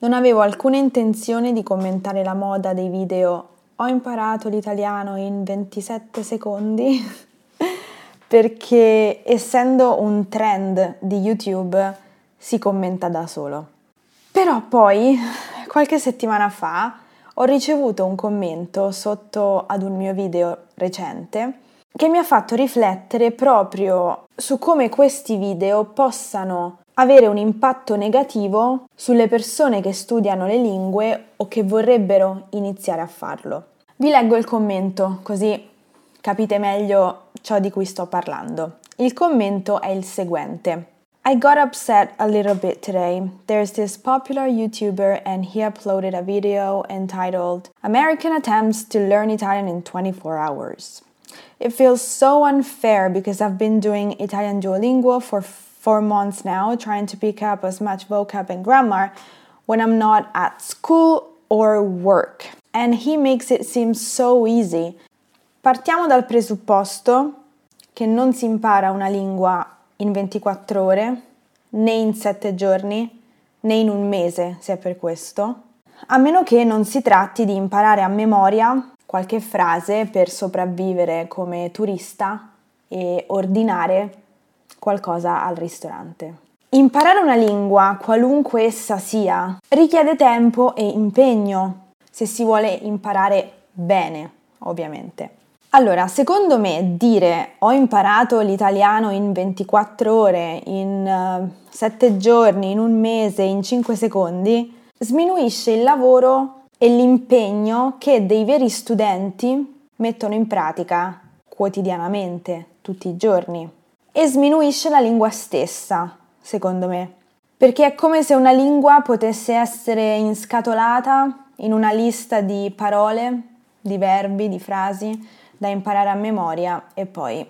Non avevo alcuna intenzione di commentare la moda dei video ho imparato l'italiano in 27 secondi perché essendo un trend di YouTube si commenta da solo. Però poi, qualche settimana fa, ho ricevuto un commento sotto ad un mio video recente che mi ha fatto riflettere proprio su come questi video possano avere un impatto negativo sulle persone che studiano le lingue o che vorrebbero iniziare a farlo. Vi leggo il commento così capite meglio ciò di cui sto parlando. Il commento è il seguente. I got upset a little bit today. There's this popular YouTuber and he uploaded a video entitled American Attempts to Learn Italian in 24 Hours. It feels so unfair because I've been doing Italian Duolingo for four months now, trying to pick up as much vocab and grammar when I'm not at school or work. And he makes it seem so easy. Partiamo dal presupposto che non si impara una lingua in 24 ore, né in 7 giorni, né in un mese, se è per questo, a meno che non si tratti di imparare a memoria qualche frase per sopravvivere come turista e ordinare qualcosa al ristorante. Imparare una lingua, qualunque essa sia, richiede tempo e impegno se si vuole imparare bene, ovviamente. Allora, secondo me dire ho imparato l'italiano in 24 ore, in uh, 7 giorni, in un mese, in 5 secondi, sminuisce il lavoro e l'impegno che dei veri studenti mettono in pratica quotidianamente, tutti i giorni e sminuisce la lingua stessa, secondo me, perché è come se una lingua potesse essere inscatolata in una lista di parole, di verbi, di frasi da imparare a memoria e poi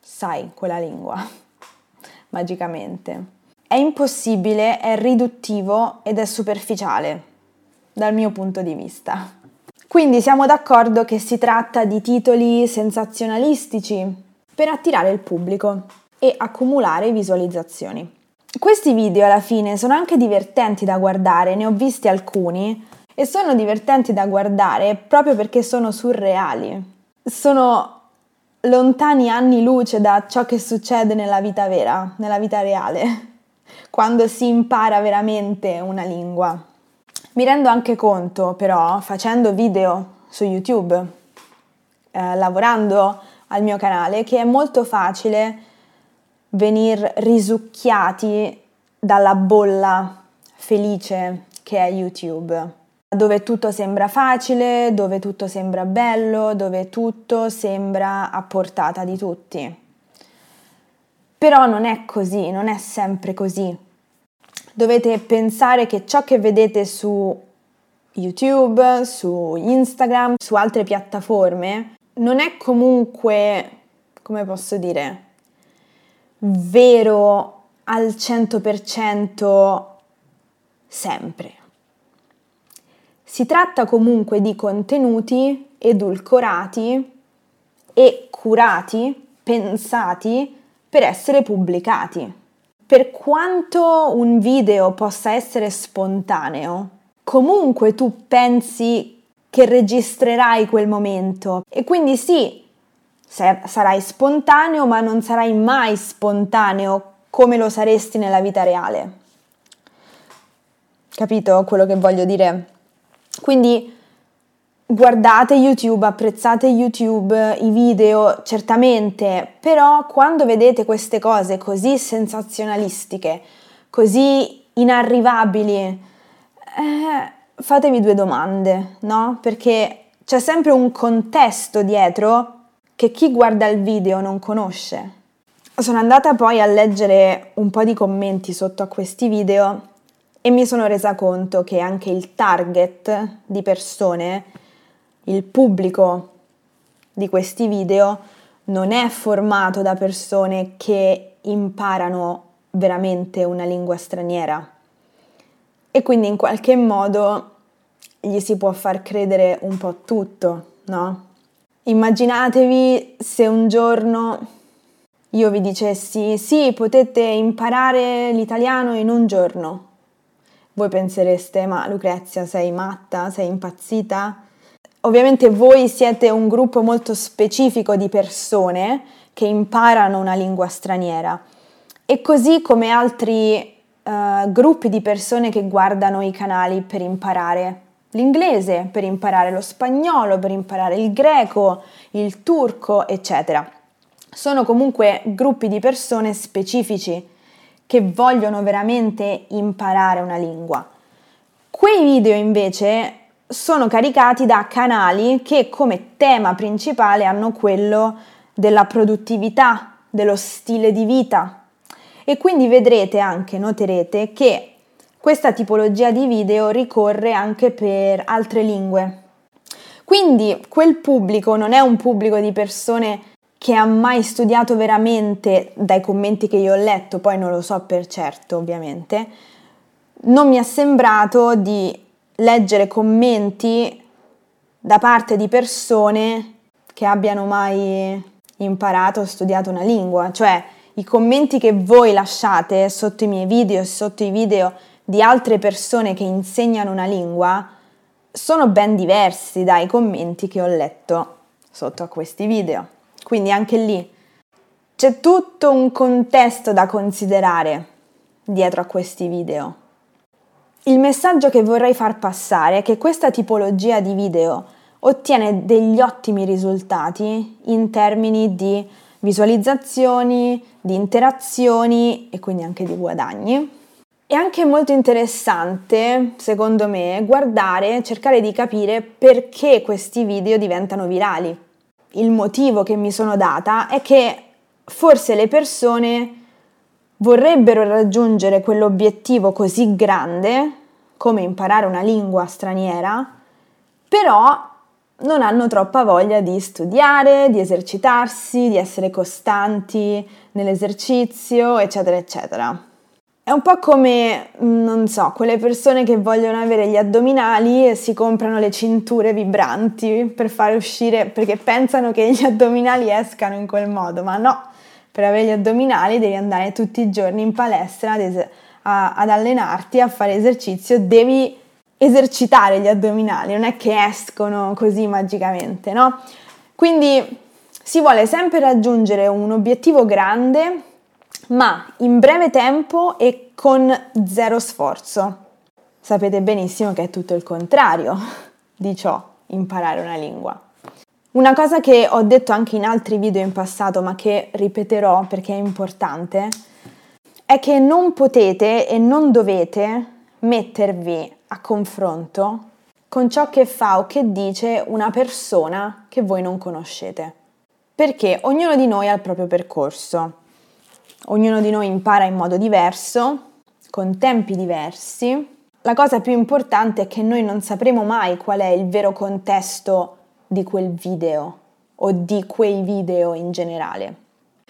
sai quella lingua magicamente. È impossibile, è riduttivo ed è superficiale dal mio punto di vista. Quindi siamo d'accordo che si tratta di titoli sensazionalistici, per attirare il pubblico e accumulare visualizzazioni. Questi video alla fine sono anche divertenti da guardare, ne ho visti alcuni e sono divertenti da guardare proprio perché sono surreali. Sono lontani anni luce da ciò che succede nella vita vera, nella vita reale, quando si impara veramente una lingua. Mi rendo anche conto però, facendo video su YouTube, eh, lavorando al mio canale che è molto facile venir risucchiati dalla bolla felice che è YouTube, dove tutto sembra facile, dove tutto sembra bello, dove tutto sembra a portata di tutti. Però non è così, non è sempre così. Dovete pensare che ciò che vedete su YouTube, su Instagram, su altre piattaforme, non è comunque, come posso dire, vero al 100% sempre. Si tratta comunque di contenuti edulcorati e curati, pensati per essere pubblicati. Per quanto un video possa essere spontaneo, comunque tu pensi che registrerai quel momento. E quindi sì, sarai spontaneo, ma non sarai mai spontaneo come lo saresti nella vita reale. Capito quello che voglio dire? Quindi guardate YouTube, apprezzate YouTube, i video, certamente, però quando vedete queste cose così sensazionalistiche, così inarrivabili, eh, fatevi due domande, no? Perché c'è sempre un contesto dietro che chi guarda il video non conosce. Sono andata poi a leggere un po' di commenti sotto a questi video e mi sono resa conto che anche il target di persone, il pubblico di questi video, non è formato da persone che imparano veramente una lingua straniera e quindi in qualche modo gli si può far credere un po' tutto, no? Immaginatevi se un giorno io vi dicessi sì, potete imparare l'italiano in un giorno. Voi pensereste, ma Lucrezia sei matta, sei impazzita? Ovviamente voi siete un gruppo molto specifico di persone che imparano una lingua straniera e così come altri uh, gruppi di persone che guardano i canali per imparare l'inglese, per imparare lo spagnolo, per imparare il greco, il turco, eccetera. Sono comunque gruppi di persone specifici che vogliono veramente imparare una lingua. Quei video invece sono caricati da canali che come tema principale hanno quello della produttività, dello stile di vita. E quindi vedrete anche, noterete che questa tipologia di video ricorre anche per altre lingue. Quindi quel pubblico non è un pubblico di persone che ha mai studiato veramente, dai commenti che io ho letto, poi non lo so per certo ovviamente, non mi è sembrato di leggere commenti da parte di persone che abbiano mai imparato o studiato una lingua, cioè i commenti che voi lasciate sotto i miei video e sotto i video di altre persone che insegnano una lingua sono ben diversi dai commenti che ho letto sotto a questi video. Quindi anche lì c'è tutto un contesto da considerare dietro a questi video. Il messaggio che vorrei far passare è che questa tipologia di video ottiene degli ottimi risultati in termini di visualizzazioni, di interazioni e quindi anche di guadagni. È anche molto interessante, secondo me, guardare, cercare di capire perché questi video diventano virali il motivo che mi sono data è che forse le persone vorrebbero raggiungere quell'obiettivo così grande come imparare una lingua straniera, però non hanno troppa voglia di studiare, di esercitarsi, di essere costanti nell'esercizio, eccetera, eccetera. È un po' come, mm, non so, quelle persone che vogliono avere gli addominali e si comprano le cinture vibranti per fare uscire, perché pensano che gli addominali escano in quel modo, ma no, per avere gli addominali devi andare tutti i giorni in palestra ad, es- a- ad allenarti, a fare esercizio, devi esercitare gli addominali, non è che escono così magicamente, no? Quindi si vuole sempre raggiungere un obiettivo grande ma in breve tempo e con zero sforzo. Sapete benissimo che è tutto il contrario di ciò, imparare una lingua. Una cosa che ho detto anche in altri video in passato, ma che ripeterò perché è importante, è che non potete e non dovete mettervi a confronto con ciò che fa o che dice una persona che voi non conoscete. Perché ognuno di noi ha il proprio percorso Ognuno di noi impara in modo diverso, con tempi diversi. La cosa più importante è che noi non sapremo mai qual è il vero contesto di quel video o di quei video in generale.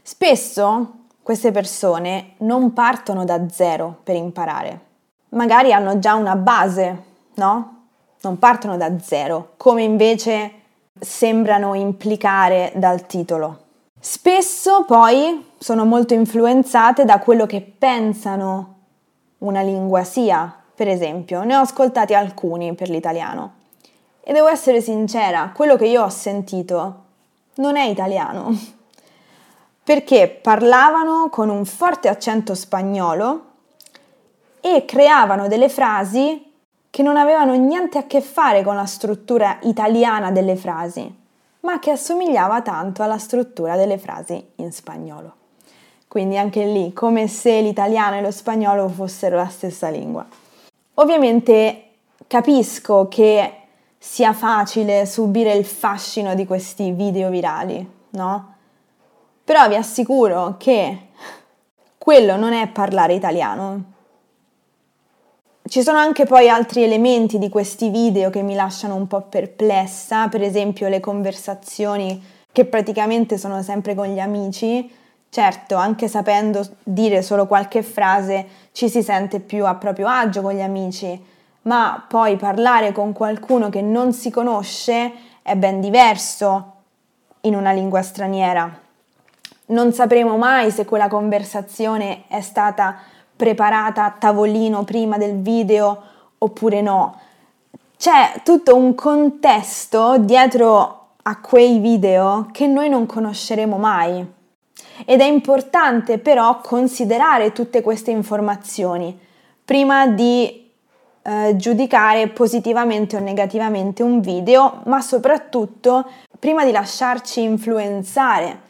Spesso queste persone non partono da zero per imparare. Magari hanno già una base, no? Non partono da zero, come invece sembrano implicare dal titolo. Spesso poi sono molto influenzate da quello che pensano una lingua sia. Per esempio, ne ho ascoltati alcuni per l'italiano. E devo essere sincera, quello che io ho sentito non è italiano. Perché parlavano con un forte accento spagnolo e creavano delle frasi che non avevano niente a che fare con la struttura italiana delle frasi, ma che assomigliava tanto alla struttura delle frasi in spagnolo. Quindi anche lì, come se l'italiano e lo spagnolo fossero la stessa lingua. Ovviamente capisco che sia facile subire il fascino di questi video virali, no? Però vi assicuro che quello non è parlare italiano. Ci sono anche poi altri elementi di questi video che mi lasciano un po' perplessa, per esempio le conversazioni che praticamente sono sempre con gli amici, Certo, anche sapendo dire solo qualche frase ci si sente più a proprio agio con gli amici, ma poi parlare con qualcuno che non si conosce è ben diverso in una lingua straniera. Non sapremo mai se quella conversazione è stata preparata a tavolino prima del video oppure no. C'è tutto un contesto dietro a quei video che noi non conosceremo mai. Ed è importante però considerare tutte queste informazioni prima di eh, giudicare positivamente o negativamente un video, ma soprattutto prima di lasciarci influenzare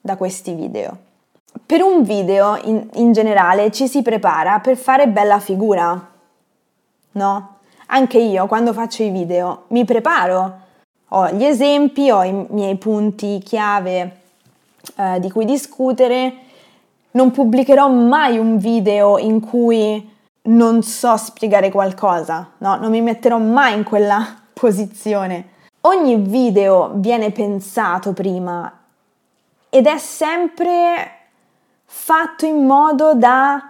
da questi video. Per un video in, in generale ci si prepara per fare bella figura, no? Anche io quando faccio i video mi preparo, ho gli esempi, ho i miei punti chiave eh, di cui discutere, non pubblicherò mai un video in cui non so spiegare qualcosa, no? Non mi metterò mai in quella posizione. Ogni video viene pensato prima ed è sempre fatto in modo da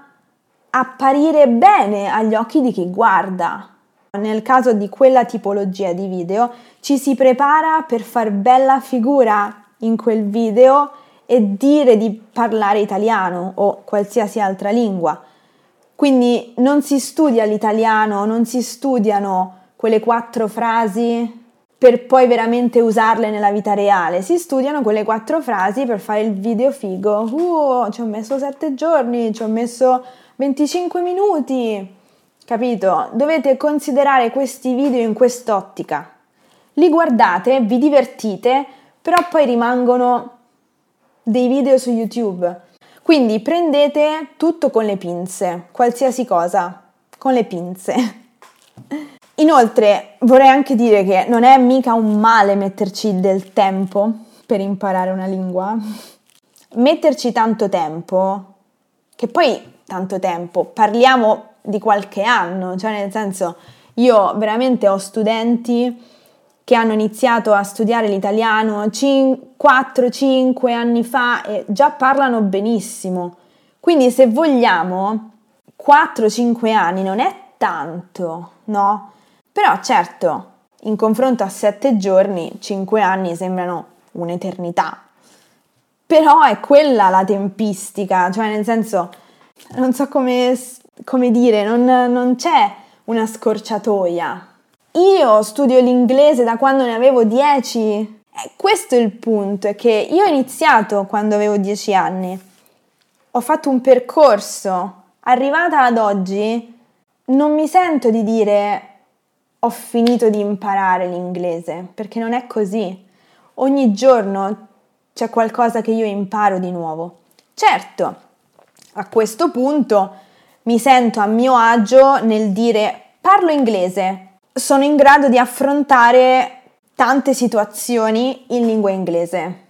apparire bene agli occhi di chi guarda. Nel caso di quella tipologia di video ci si prepara per far bella figura in quel video e dire di parlare italiano o qualsiasi altra lingua. Quindi non si studia l'italiano, non si studiano quelle quattro frasi per poi veramente usarle nella vita reale. Si studiano quelle quattro frasi per fare il video figo. Uh, ci ho messo sette giorni, ci ho messo 25 minuti. Capito? Dovete considerare questi video in quest'ottica. Li guardate, vi divertite, però poi rimangono dei video su YouTube. Quindi prendete tutto con le pinze, qualsiasi cosa, con le pinze. Inoltre vorrei anche dire che non è mica un male metterci del tempo per imparare una lingua. Metterci tanto tempo, che poi tanto tempo, parliamo di qualche anno, cioè nel senso io veramente ho studenti che hanno iniziato a studiare l'italiano 4-5 anni fa e già parlano benissimo. Quindi se vogliamo 4-5 anni non è tanto, no? Però certo, in confronto a sette giorni, cinque anni sembrano un'eternità. Però è quella la tempistica, cioè nel senso, non so come, come dire, non, non c'è una scorciatoia. Io studio l'inglese da quando ne avevo dieci. Eh, questo è il punto, è che io ho iniziato quando avevo dieci anni. Ho fatto un percorso. Arrivata ad oggi, non mi sento di dire ho finito di imparare l'inglese, perché non è così. Ogni giorno c'è qualcosa che io imparo di nuovo. Certo, a questo punto mi sento a mio agio nel dire parlo inglese, sono in grado di affrontare tante situazioni in lingua inglese.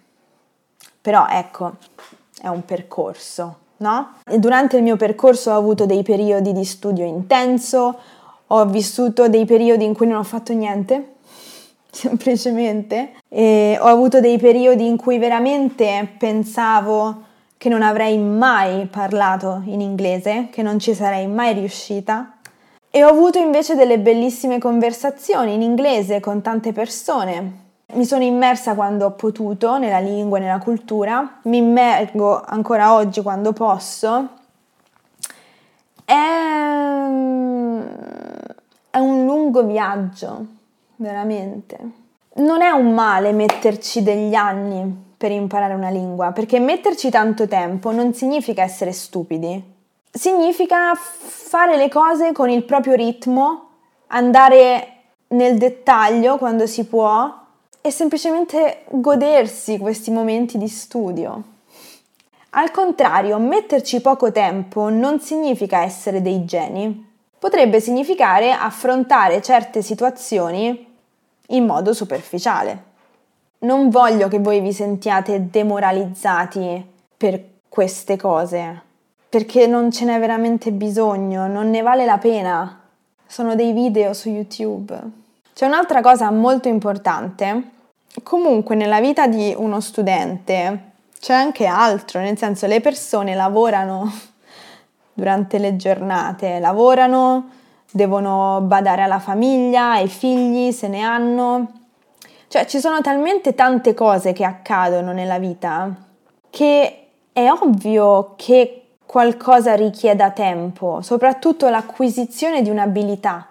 Però ecco, è un percorso, no? E durante il mio percorso ho avuto dei periodi di studio intenso, ho vissuto dei periodi in cui non ho fatto niente, semplicemente, e ho avuto dei periodi in cui veramente pensavo che non avrei mai parlato in inglese, che non ci sarei mai riuscita. E ho avuto invece delle bellissime conversazioni in inglese con tante persone. Mi sono immersa quando ho potuto nella lingua e nella cultura, mi immergo ancora oggi quando posso. E è un lungo viaggio, veramente. Non è un male metterci degli anni per imparare una lingua, perché metterci tanto tempo non significa essere stupidi, significa fare le cose con il proprio ritmo, andare nel dettaglio quando si può e semplicemente godersi questi momenti di studio. Al contrario, metterci poco tempo non significa essere dei geni, potrebbe significare affrontare certe situazioni in modo superficiale. Non voglio che voi vi sentiate demoralizzati per queste cose, perché non ce n'è veramente bisogno, non ne vale la pena. Sono dei video su YouTube. C'è un'altra cosa molto importante. Comunque nella vita di uno studente c'è anche altro, nel senso le persone lavorano durante le giornate, lavorano, devono badare alla famiglia, ai figli, se ne hanno. Cioè ci sono talmente tante cose che accadono nella vita che è ovvio che qualcosa richieda tempo, soprattutto l'acquisizione di un'abilità.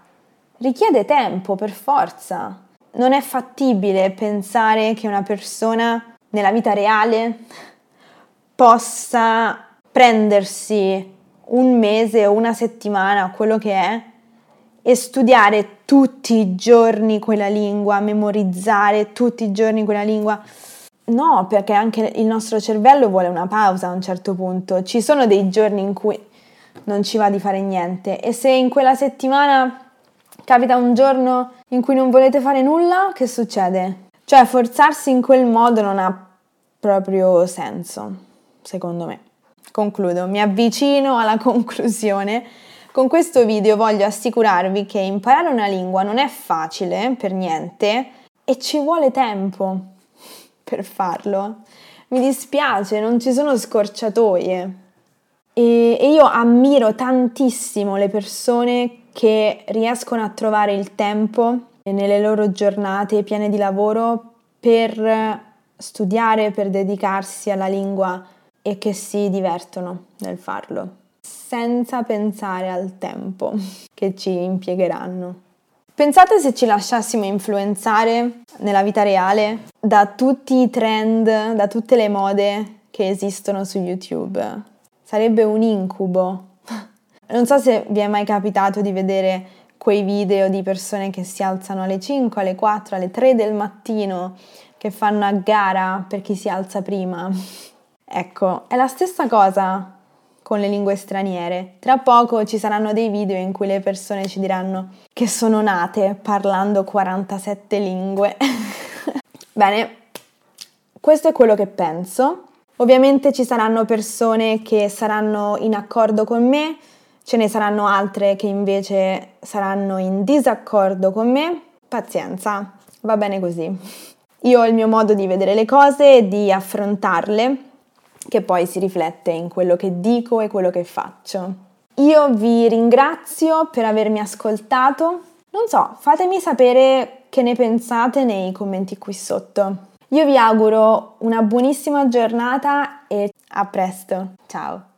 Richiede tempo per forza. Non è fattibile pensare che una persona nella vita reale possa prendersi un mese o una settimana, quello che è, e studiare tutti i giorni quella lingua, memorizzare tutti i giorni quella lingua. No, perché anche il nostro cervello vuole una pausa a un certo punto. Ci sono dei giorni in cui non ci va di fare niente e se in quella settimana capita un giorno in cui non volete fare nulla, che succede? Cioè forzarsi in quel modo non ha proprio senso, secondo me. Concludo, mi avvicino alla conclusione. Con questo video voglio assicurarvi che imparare una lingua non è facile per niente e ci vuole tempo per farlo. Mi dispiace, non ci sono scorciatoie. E, e io ammiro tantissimo le persone che riescono a trovare il tempo nelle loro giornate piene di lavoro per studiare, per dedicarsi alla lingua e che si divertono nel farlo, senza pensare al tempo che ci impiegheranno. Pensate se ci lasciassimo influenzare nella vita reale da tutti i trend, da tutte le mode che esistono su YouTube. Sarebbe un incubo. Non so se vi è mai capitato di vedere quei video di persone che si alzano alle 5, alle 4, alle 3 del mattino che fanno a gara per chi si alza prima. Ecco, è la stessa cosa con le lingue straniere. Tra poco ci saranno dei video in cui le persone ci diranno che sono nate parlando 47 lingue. Bene, questo è quello che penso. Ovviamente ci saranno persone che saranno in accordo con me, ce ne saranno altre che invece saranno in disaccordo con me. Pazienza, va bene così. Io ho il mio modo di vedere le cose e di affrontarle, che poi si riflette in quello che dico e quello che faccio. Io vi ringrazio per avermi ascoltato. Non so, fatemi sapere che ne pensate nei commenti qui sotto. Io vi auguro una buonissima giornata e a presto. Ciao!